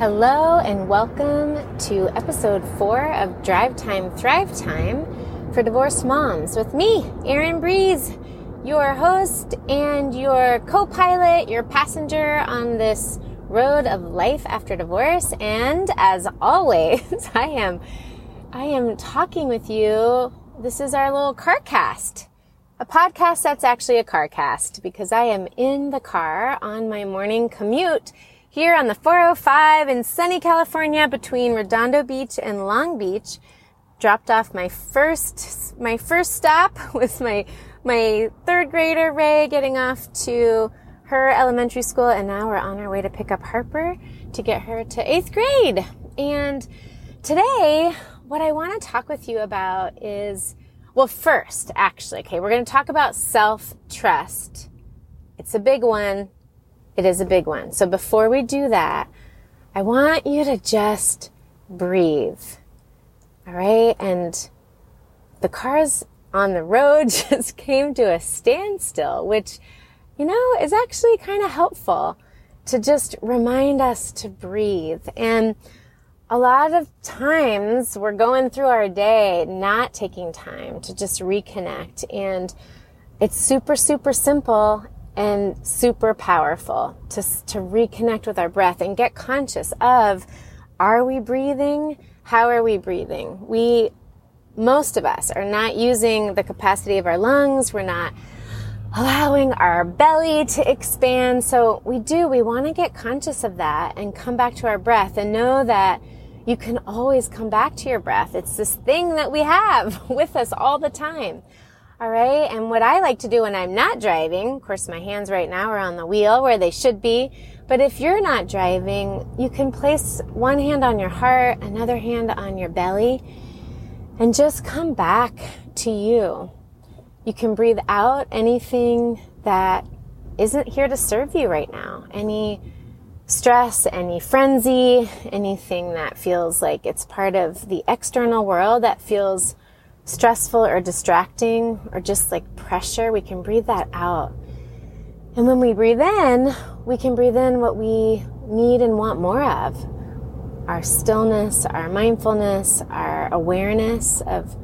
Hello, and welcome to episode four of Drive Time, Thrive Time for Divorced Moms with me, Erin Breeze, your host and your co pilot, your passenger on this road of life after divorce. And as always, I am, I am talking with you. This is our little car cast. A podcast that's actually a car cast because I am in the car on my morning commute here on the 405 in sunny California between Redondo Beach and Long Beach. Dropped off my first, my first stop with my, my third grader Ray getting off to her elementary school and now we're on our way to pick up Harper to get her to eighth grade. And today, what I want to talk with you about is, well, first, actually, okay, we're going to talk about self-trust. It's a big one. It is a big one. So before we do that, I want you to just breathe. All right. And the cars on the road just came to a standstill, which, you know, is actually kind of helpful to just remind us to breathe. And a lot of times we're going through our day not taking time to just reconnect. And it's super, super simple and super powerful to, to reconnect with our breath and get conscious of are we breathing? How are we breathing? We, most of us are not using the capacity of our lungs. We're not allowing our belly to expand. So we do, we want to get conscious of that and come back to our breath and know that you can always come back to your breath. It's this thing that we have with us all the time. All right. And what I like to do when I'm not driving, of course, my hands right now are on the wheel where they should be. But if you're not driving, you can place one hand on your heart, another hand on your belly, and just come back to you. You can breathe out anything that isn't here to serve you right now. Any stress, any frenzy, anything that feels like it's part of the external world that feels stressful or distracting or just like pressure, we can breathe that out. And when we breathe in, we can breathe in what we need and want more of our stillness, our mindfulness, our awareness of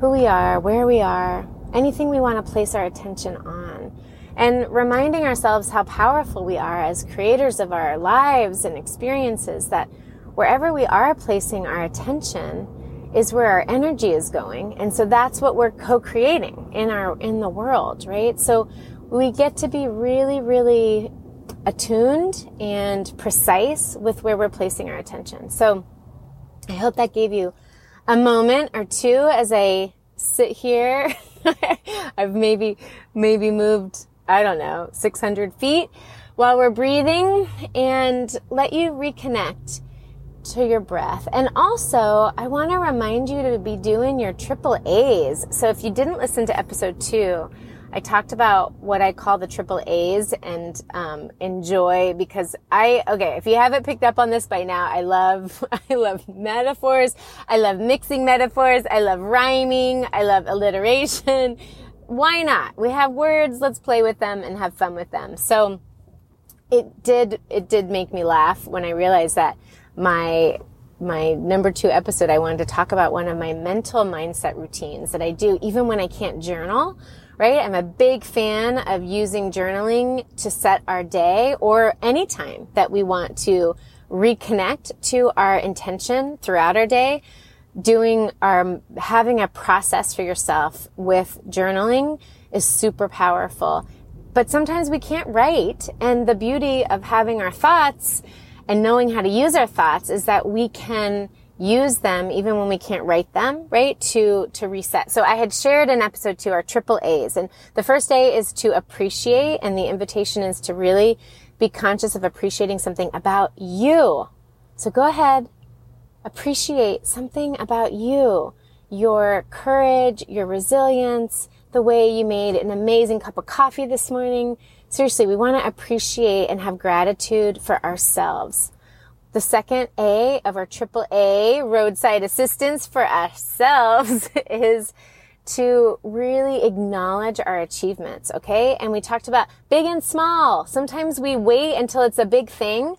who we are, where we are, anything we want to place our attention on. And reminding ourselves how powerful we are as creators of our lives and experiences that wherever we are placing our attention, is where our energy is going. And so that's what we're co-creating in our, in the world, right? So we get to be really, really attuned and precise with where we're placing our attention. So I hope that gave you a moment or two as I sit here. I've maybe, maybe moved, I don't know, 600 feet while we're breathing and let you reconnect to your breath. And also, I want to remind you to be doing your triple A's. So if you didn't listen to episode two, I talked about what I call the triple A's and um, enjoy because I okay. If you haven't picked up on this by now, I love I love metaphors. I love mixing metaphors. I love rhyming. I love alliteration. Why not? We have words. Let's play with them and have fun with them. So it did it did make me laugh when I realized that my my number two episode, I wanted to talk about one of my mental mindset routines that I do even when I can't journal, right? I'm a big fan of using journaling to set our day or any time that we want to reconnect to our intention throughout our day. Doing our, having a process for yourself with journaling is super powerful. But sometimes we can't write. And the beauty of having our thoughts and knowing how to use our thoughts is that we can use them even when we can't write them, right? To, to reset. So I had shared in episode two our triple A's and the first A is to appreciate and the invitation is to really be conscious of appreciating something about you. So go ahead, appreciate something about you, your courage, your resilience, the way you made an amazing cup of coffee this morning, seriously, we want to appreciate and have gratitude for ourselves. The second A of our triple A roadside assistance for ourselves is to really acknowledge our achievements, okay? And we talked about big and small. Sometimes we wait until it's a big thing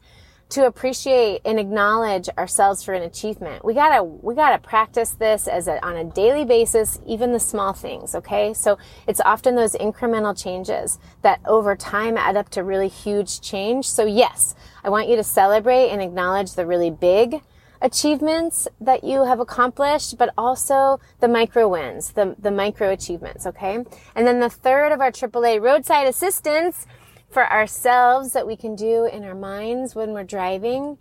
to appreciate and acknowledge ourselves for an achievement. We gotta, we gotta practice this as a, on a daily basis, even the small things, okay? So it's often those incremental changes that over time add up to really huge change. So yes, I want you to celebrate and acknowledge the really big achievements that you have accomplished, but also the micro wins, the, the micro achievements, okay? And then the third of our AAA roadside assistance for ourselves that we can do in our minds when we're driving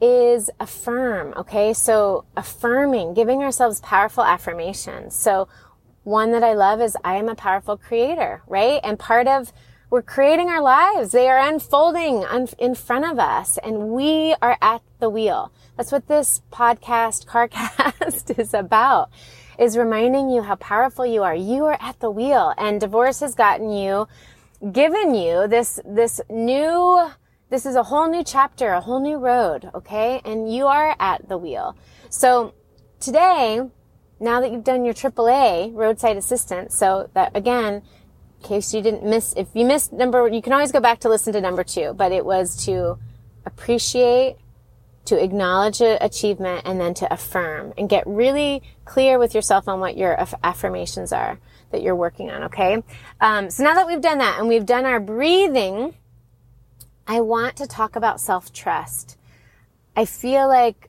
is affirm. Okay. So affirming, giving ourselves powerful affirmations. So one that I love is I am a powerful creator, right? And part of we're creating our lives. They are unfolding in front of us and we are at the wheel. That's what this podcast, CarCast is about, is reminding you how powerful you are. You are at the wheel and divorce has gotten you given you this, this new, this is a whole new chapter, a whole new road, okay? And you are at the wheel. So today, now that you've done your AAA roadside assistance, so that again, in case you didn't miss, if you missed number, you can always go back to listen to number two, but it was to appreciate, to acknowledge achievement, and then to affirm and get really clear with yourself on what your affirmations are that you're working on, okay? Um, so now that we've done that and we've done our breathing, I want to talk about self trust. I feel like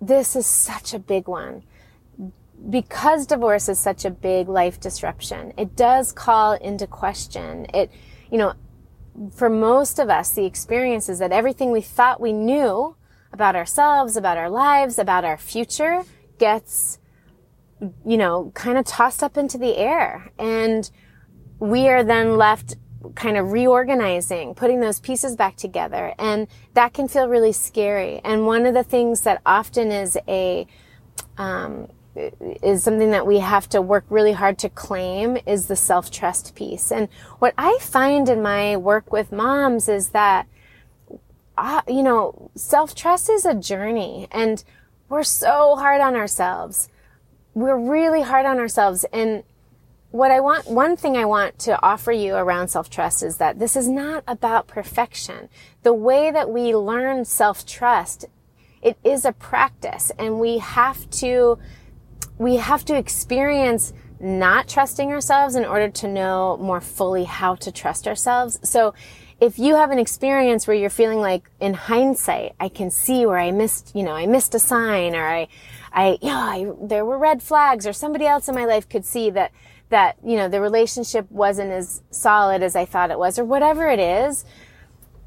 this is such a big one. Because divorce is such a big life disruption, it does call into question. It, you know, for most of us, the experience is that everything we thought we knew about ourselves, about our lives, about our future gets you know, kind of tossed up into the air. And we are then left kind of reorganizing, putting those pieces back together. And that can feel really scary. And one of the things that often is a, um, is something that we have to work really hard to claim is the self-trust piece. And what I find in my work with moms is that, uh, you know, self-trust is a journey and we're so hard on ourselves we're really hard on ourselves. And what I want, one thing I want to offer you around self-trust is that this is not about perfection. The way that we learn self-trust, it is a practice and we have to, we have to experience not trusting ourselves in order to know more fully how to trust ourselves. So if you have an experience where you're feeling like in hindsight, I can see where I missed, you know, I missed a sign or I, I, yeah, I, there were red flags or somebody else in my life could see that, that, you know, the relationship wasn't as solid as I thought it was or whatever it is.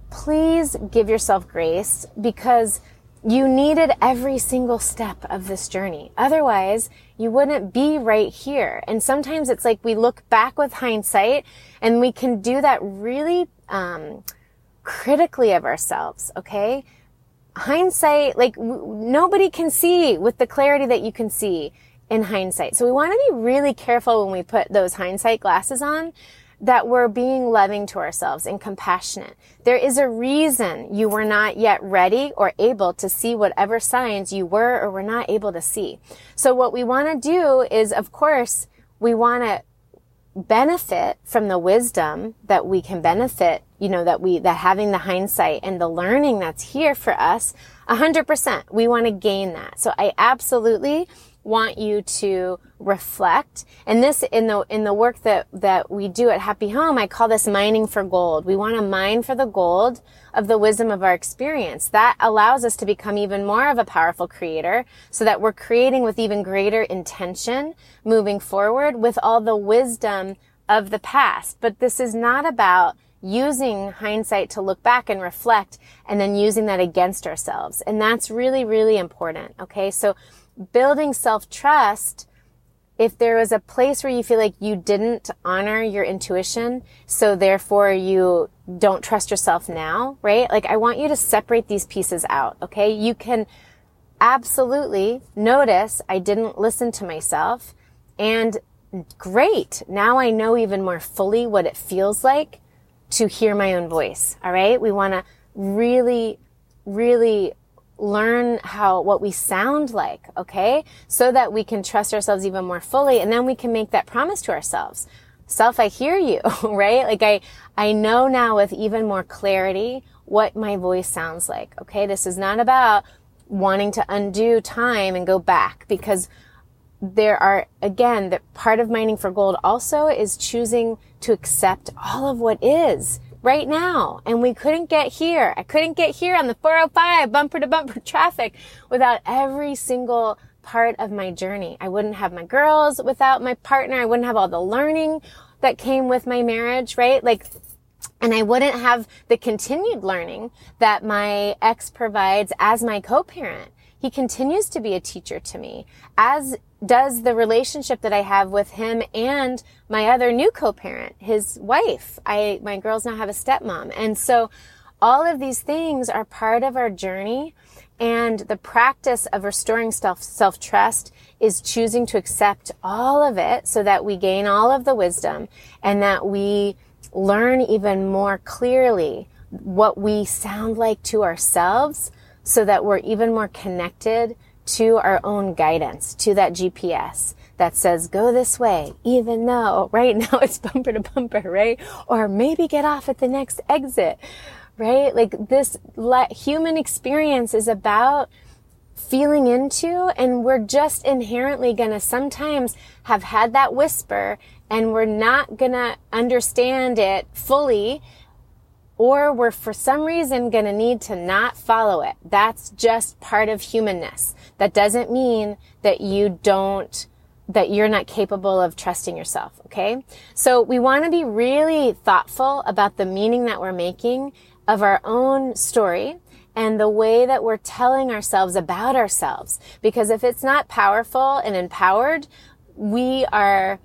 Please give yourself grace because you needed every single step of this journey. Otherwise, you wouldn't be right here. And sometimes it's like we look back with hindsight and we can do that really, um, critically of ourselves. Okay hindsight, like w- nobody can see with the clarity that you can see in hindsight. So we want to be really careful when we put those hindsight glasses on that we're being loving to ourselves and compassionate. There is a reason you were not yet ready or able to see whatever signs you were or were not able to see. So what we want to do is, of course, we want to benefit from the wisdom that we can benefit, you know, that we, that having the hindsight and the learning that's here for us, a hundred percent, we want to gain that. So I absolutely want you to reflect. And this in the in the work that that we do at Happy Home, I call this mining for gold. We want to mine for the gold of the wisdom of our experience. That allows us to become even more of a powerful creator so that we're creating with even greater intention moving forward with all the wisdom of the past. But this is not about using hindsight to look back and reflect and then using that against ourselves. And that's really, really important. Okay. So building self-trust if there was a place where you feel like you didn't honor your intuition, so therefore you don't trust yourself now, right? Like I want you to separate these pieces out, okay? You can absolutely notice I didn't listen to myself and great. Now I know even more fully what it feels like to hear my own voice, all right? We want to really, really learn how what we sound like, okay? So that we can trust ourselves even more fully and then we can make that promise to ourselves. Self, I hear you, right? Like I, I know now with even more clarity what my voice sounds like. Okay. This is not about wanting to undo time and go back because there are, again, that part of mining for gold also is choosing to accept all of what is right now. And we couldn't get here. I couldn't get here on the 405 bumper to bumper traffic without every single part of my journey. I wouldn't have my girls without my partner. I wouldn't have all the learning that came with my marriage, right? Like, and I wouldn't have the continued learning that my ex provides as my co-parent. He continues to be a teacher to me, as does the relationship that I have with him and my other new co-parent, his wife. I, my girls now have a stepmom. And so all of these things are part of our journey. And the practice of restoring self, self-trust is choosing to accept all of it so that we gain all of the wisdom and that we learn even more clearly what we sound like to ourselves so that we're even more connected to our own guidance, to that GPS that says go this way, even though right now it's bumper to bumper, right? Or maybe get off at the next exit, right? Like this human experience is about feeling into and we're just inherently going to sometimes have had that whisper and we're not going to understand it fully or we're for some reason going to need to not follow it. That's just part of humanness. That doesn't mean that you don't that you're not capable of trusting yourself, okay? So we want to be really thoughtful about the meaning that we're making of our own story and the way that we're telling ourselves about ourselves. Because if it's not powerful and empowered, we are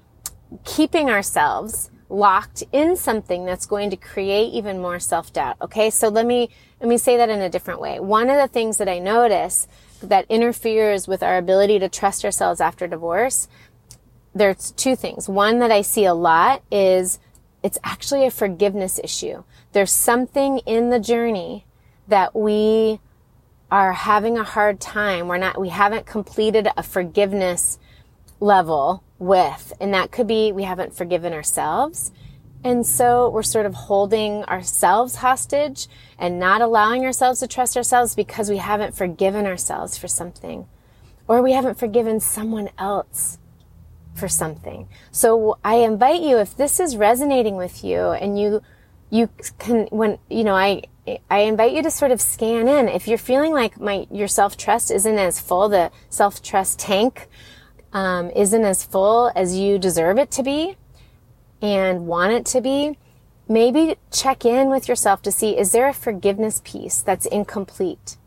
keeping ourselves locked in something that's going to create even more self-doubt. Okay. So let me, let me say that in a different way. One of the things that I notice that interferes with our ability to trust ourselves after divorce, there's two things. One that I see a lot is it's actually a forgiveness issue. There's something in the journey that we are having a hard time. We're not, we haven't completed a forgiveness level with. And that could be we haven't forgiven ourselves. And so we're sort of holding ourselves hostage and not allowing ourselves to trust ourselves because we haven't forgiven ourselves for something or we haven't forgiven someone else for something. So I invite you, if this is resonating with you and you, you can, when, you know, I, I invite you to sort of scan in. If you're feeling like my, your self-trust isn't as full, the self-trust tank um, isn't as full as you deserve it to be and want it to be, maybe check in with yourself to see is there a forgiveness piece that's incomplete?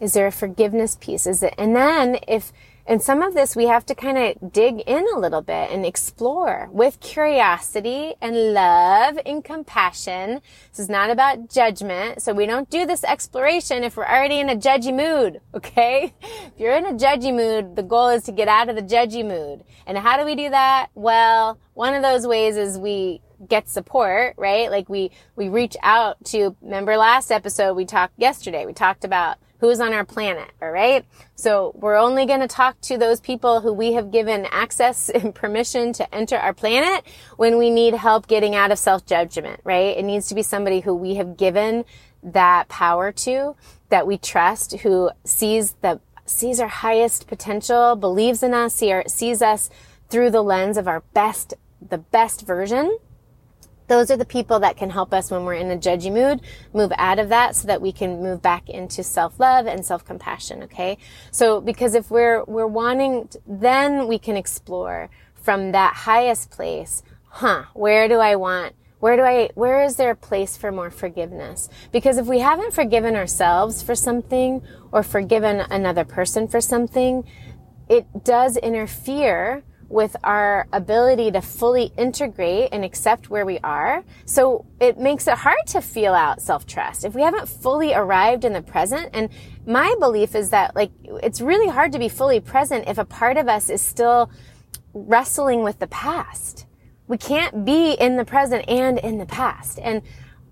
Is there a forgiveness piece? Is it, and then if and some of this we have to kind of dig in a little bit and explore with curiosity and love and compassion. This is not about judgment. So we don't do this exploration if we're already in a judgy mood. Okay. If you're in a judgy mood, the goal is to get out of the judgy mood. And how do we do that? Well, one of those ways is we get support, right? Like we, we reach out to, remember last episode we talked yesterday, we talked about who's on our planet, all right? So we're only going to talk to those people who we have given access and permission to enter our planet when we need help getting out of self-judgment, right? It needs to be somebody who we have given that power to, that we trust, who sees the, sees our highest potential, believes in us, sees us through the lens of our best, the best version those are the people that can help us when we're in a judgy mood, move out of that so that we can move back into self-love and self-compassion, okay? So, because if we're, we're wanting, to, then we can explore from that highest place, huh, where do I want, where do I, where is there a place for more forgiveness? Because if we haven't forgiven ourselves for something or forgiven another person for something, it does interfere with our ability to fully integrate and accept where we are. So it makes it hard to feel out self-trust. If we haven't fully arrived in the present, and my belief is that like, it's really hard to be fully present if a part of us is still wrestling with the past. We can't be in the present and in the past. And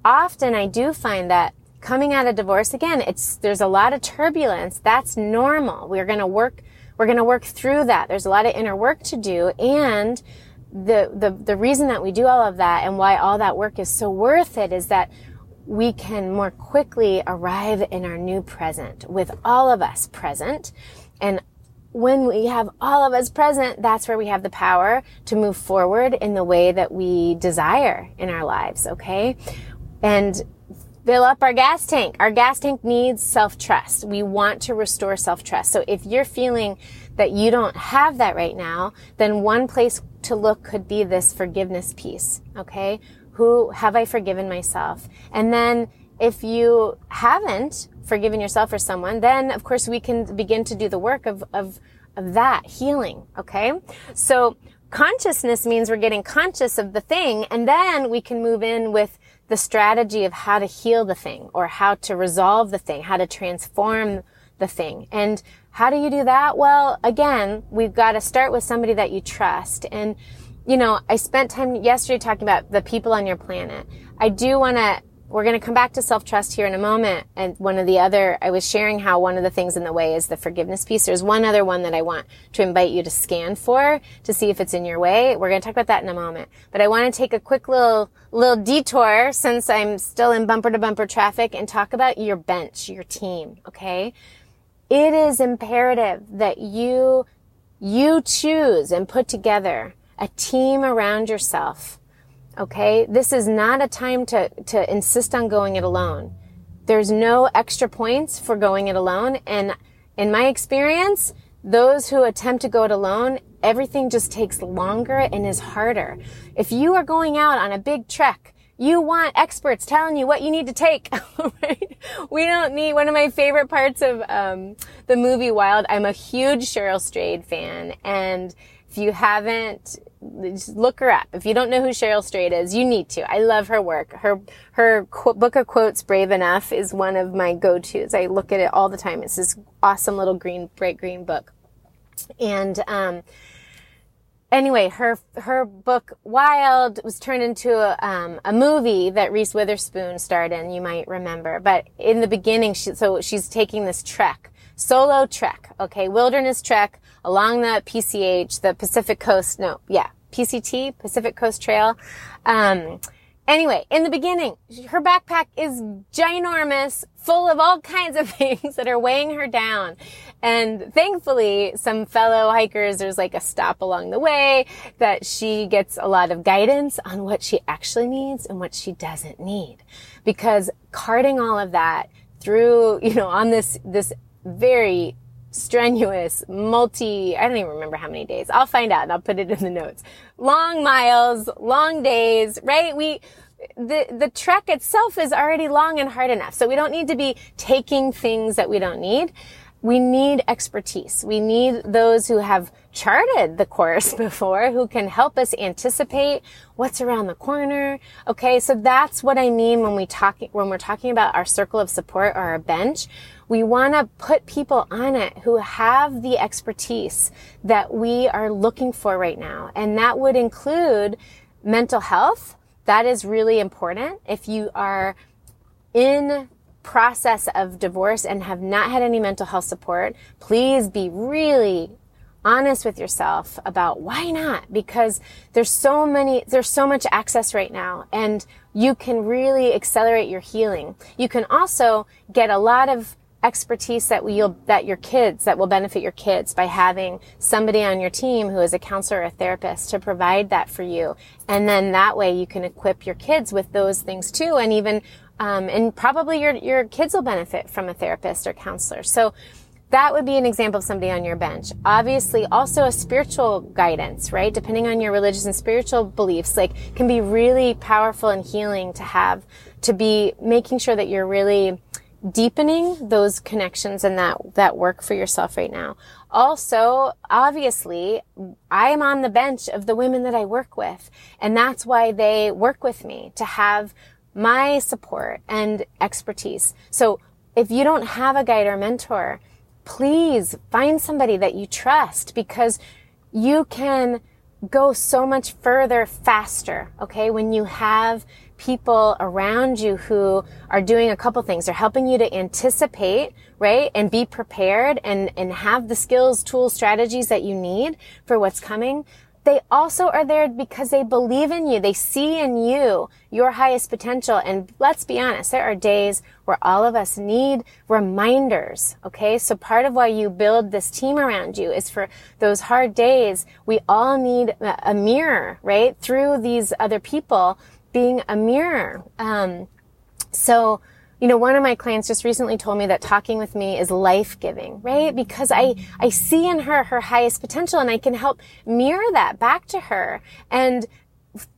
often I do find that coming out of divorce again, it's, there's a lot of turbulence. That's normal. We're going to work we're going to work through that. There's a lot of inner work to do. And the, the, the reason that we do all of that and why all that work is so worth it is that we can more quickly arrive in our new present with all of us present. And when we have all of us present, that's where we have the power to move forward in the way that we desire in our lives. Okay. And fill up our gas tank. Our gas tank needs self-trust. We want to restore self-trust. So if you're feeling that you don't have that right now, then one place to look could be this forgiveness piece. Okay. Who have I forgiven myself? And then if you haven't forgiven yourself or someone, then of course we can begin to do the work of, of, of that healing. Okay. So consciousness means we're getting conscious of the thing and then we can move in with the strategy of how to heal the thing or how to resolve the thing, how to transform the thing. And how do you do that? Well, again, we've got to start with somebody that you trust. And, you know, I spent time yesterday talking about the people on your planet. I do want to we're going to come back to self-trust here in a moment. And one of the other, I was sharing how one of the things in the way is the forgiveness piece. There's one other one that I want to invite you to scan for to see if it's in your way. We're going to talk about that in a moment. But I want to take a quick little, little detour since I'm still in bumper to bumper traffic and talk about your bench, your team. Okay. It is imperative that you, you choose and put together a team around yourself Okay. This is not a time to, to insist on going it alone. There's no extra points for going it alone. And in my experience, those who attempt to go it alone, everything just takes longer and is harder. If you are going out on a big trek, you want experts telling you what you need to take, right? We don't need, one of my favorite parts of, um, the movie Wild, I'm a huge Cheryl Strayed fan. And if you haven't just look her up. If you don't know who Cheryl Strayed is, you need to. I love her work. Her her qu- book of quotes, "Brave Enough," is one of my go-tos. I look at it all the time. It's this awesome little green, bright green book. And um, anyway, her her book "Wild" was turned into a, um, a movie that Reese Witherspoon starred in. You might remember. But in the beginning, she, so she's taking this trek, solo trek, okay, wilderness trek along the PCH, the Pacific Coast, no, yeah, PCT, Pacific Coast Trail. Um, anyway, in the beginning, her backpack is ginormous, full of all kinds of things that are weighing her down. And thankfully, some fellow hikers, there's like a stop along the way that she gets a lot of guidance on what she actually needs and what she doesn't need. Because carting all of that through, you know, on this, this very strenuous, multi, I don't even remember how many days. I'll find out and I'll put it in the notes. Long miles, long days, right? We, the, the trek itself is already long and hard enough. So we don't need to be taking things that we don't need. We need expertise. We need those who have charted the course before, who can help us anticipate what's around the corner. Okay. So that's what I mean when we talk, when we're talking about our circle of support or our bench we want to put people on it who have the expertise that we are looking for right now. And that would include mental health. That is really important. If you are in process of divorce and have not had any mental health support, please be really honest with yourself about why not because there's so many there's so much access right now and you can really accelerate your healing you can also get a lot of expertise that will that your kids that will benefit your kids by having somebody on your team who is a counselor or a therapist to provide that for you and then that way you can equip your kids with those things too and even um, and probably your your kids will benefit from a therapist or counselor so that would be an example of somebody on your bench. Obviously, also a spiritual guidance, right? Depending on your religious and spiritual beliefs, like can be really powerful and healing to have, to be making sure that you're really deepening those connections and that, that work for yourself right now. Also, obviously, I am on the bench of the women that I work with. And that's why they work with me to have my support and expertise. So if you don't have a guide or mentor, please find somebody that you trust because you can go so much further faster. Okay. When you have people around you who are doing a couple things. They're helping you to anticipate, right? And be prepared and, and have the skills, tools, strategies that you need for what's coming. they also are there because they believe in you. They see in you your highest potential. And let's be honest, there are days where all of us need reminders. Okay. So part of why you build this team around you is for those hard days. We all need a mirror, right? Through these other people being a mirror. Um, so, you know, one of my clients just recently told me that talking with me is life giving, right? Because I, I see in her her highest potential and I can help mirror that back to her. And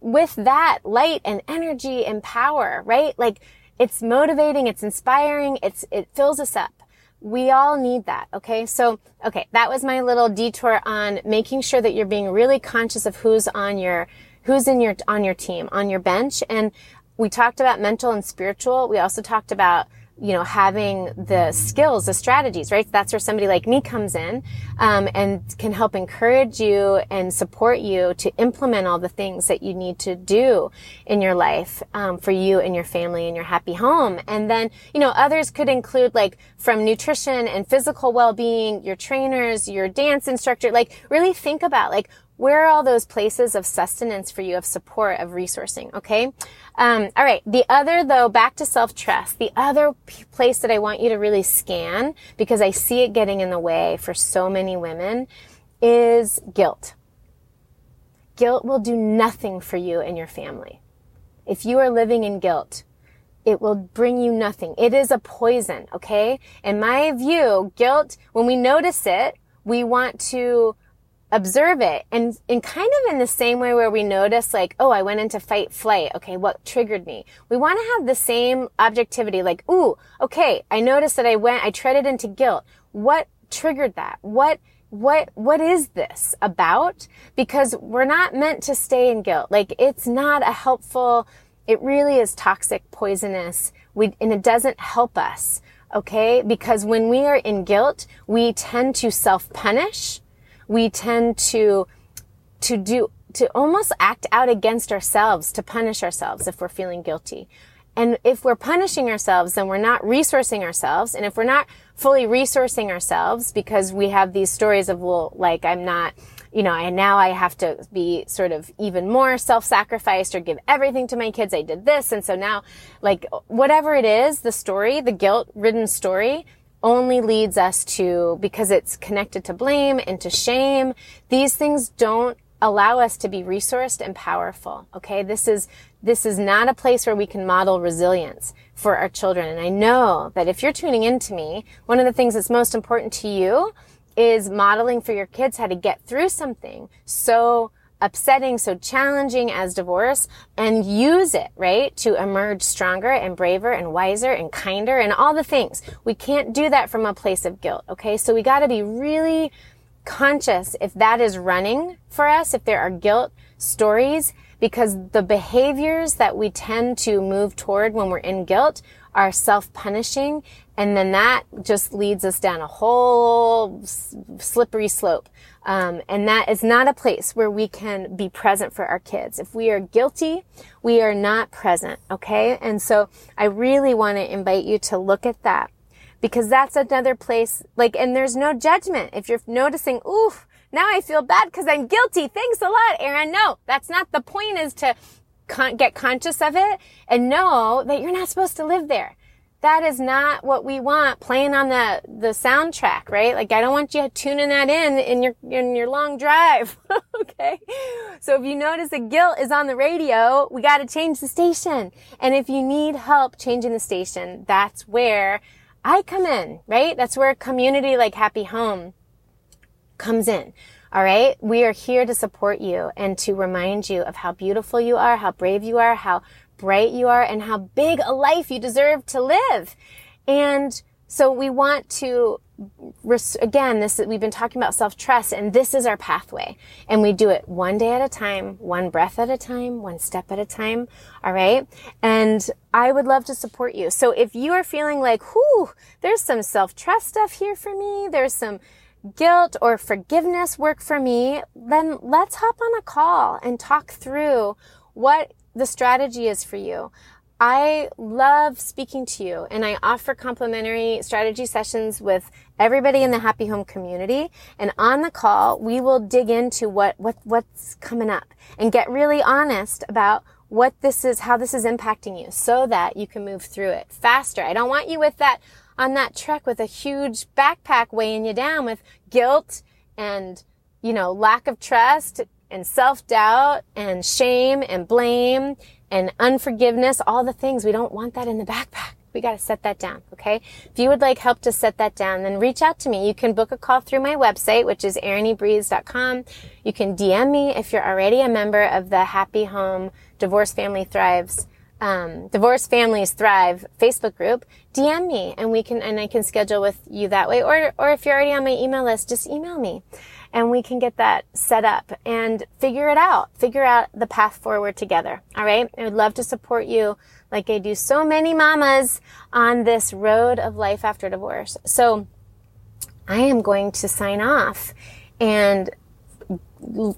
with that light and energy and power, right? Like it's motivating, it's inspiring, it's, it fills us up. We all need that. Okay. So, okay. That was my little detour on making sure that you're being really conscious of who's on your, who's in your, on your team, on your bench. And we talked about mental and spiritual. We also talked about you know, having the skills, the strategies, right? That's where somebody like me comes in, um, and can help encourage you and support you to implement all the things that you need to do in your life, um, for you and your family and your happy home. And then, you know, others could include like from nutrition and physical well-being, your trainers, your dance instructor, like really think about like, where are all those places of sustenance for you, of support, of resourcing? Okay. Um, all right. The other though, back to self-trust, the other p- place that I want you to really scan because I see it getting in the way for so many women is guilt. Guilt will do nothing for you and your family. If you are living in guilt, it will bring you nothing. It is a poison, okay? In my view, guilt, when we notice it, we want to observe it and, and kind of in the same way where we notice like, oh, I went into fight flight. Okay. What triggered me? We want to have the same objectivity like, ooh, okay. I noticed that I went, I treaded into guilt. What triggered that? What, what, what is this about? Because we're not meant to stay in guilt. Like it's not a helpful, it really is toxic, poisonous. We, and it doesn't help us. Okay. Because when we are in guilt, we tend to self punish we tend to, to do, to almost act out against ourselves, to punish ourselves if we're feeling guilty. And if we're punishing ourselves, then we're not resourcing ourselves. And if we're not fully resourcing ourselves because we have these stories of, well, like, I'm not, you know, and now I have to be sort of even more self-sacrificed or give everything to my kids. I did this. And so now, like, whatever it is, the story, the guilt ridden story, only leads us to, because it's connected to blame and to shame, these things don't allow us to be resourced and powerful. Okay. This is, this is not a place where we can model resilience for our children. And I know that if you're tuning into me, one of the things that's most important to you is modeling for your kids how to get through something so upsetting, so challenging as divorce and use it, right? To emerge stronger and braver and wiser and kinder and all the things. We can't do that from a place of guilt. Okay. So we got to be really conscious if that is running for us, if there are guilt stories, because the behaviors that we tend to move toward when we're in guilt are self-punishing. And then that just leads us down a whole slippery slope um, and that is not a place where we can be present for our kids. If we are guilty, we are not present. Okay. And so I really want to invite you to look at that because that's another place like, and there's no judgment. If you're noticing, oof, now I feel bad because I'm guilty. Thanks a lot, Erin. No, that's not the point is to con- get conscious of it and know that you're not supposed to live there that is not what we want playing on the, the soundtrack, right? Like I don't want you tuning that in in your, in your long drive. okay. So if you notice the guilt is on the radio, we got to change the station. And if you need help changing the station, that's where I come in, right? That's where a community like Happy Home comes in. All right. We are here to support you and to remind you of how beautiful you are, how brave you are, how bright you are and how big a life you deserve to live. And so we want to again this we've been talking about self-trust and this is our pathway. And we do it one day at a time one breath at a time one step at a time. All right? And i would love to support you. So if you are feeling like whoo there's some self-trust stuff here for me. There's some guilt or forgiveness work for me then let's hop on a call and talk through what the strategy is for you. I love speaking to you and I offer complimentary strategy sessions with everybody in the happy home community. And on the call, we will dig into what, what, what's coming up and get really honest about what this is, how this is impacting you so that you can move through it faster. I don't want you with that on that trek with a huge backpack weighing you down with guilt and, you know, lack of trust and self-doubt and shame and blame and unforgiveness, all the things. We don't want that in the backpack. We got to set that down. Okay. If you would like help to set that down, then reach out to me. You can book a call through my website, which is erinebreeze.com. You can DM me if you're already a member of the Happy Home Divorce Family Thrives um, Divorce Families Thrive Facebook group, DM me and we can, and I can schedule with you that way. Or, or if you're already on my email list, just email me and we can get that set up and figure it out. Figure out the path forward together. All right. I would love to support you like I do so many mamas on this road of life after divorce. So I am going to sign off and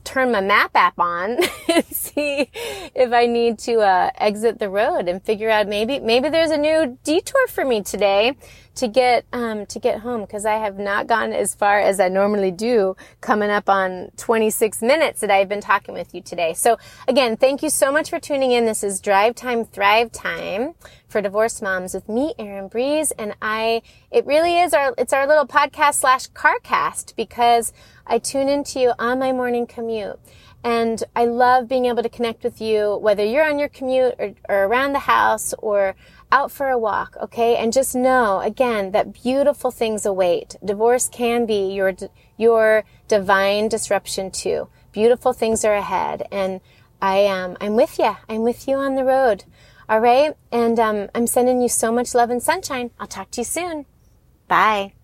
turn my map app on and see if I need to uh, exit the road and figure out maybe maybe there's a new detour for me today to get um, to get home because I have not gone as far as I normally do. Coming up on 26 minutes that I've been talking with you today. So again, thank you so much for tuning in. This is Drive Time Thrive Time for divorced moms with me, Erin Breeze, and I. It really is our it's our little podcast slash carcast because I tune into you on my morning commute. And I love being able to connect with you, whether you're on your commute or, or, around the house or out for a walk, okay? And just know, again, that beautiful things await. Divorce can be your, your divine disruption too. Beautiful things are ahead. And I am, um, I'm with you. I'm with you on the road. All right. And, um, I'm sending you so much love and sunshine. I'll talk to you soon. Bye.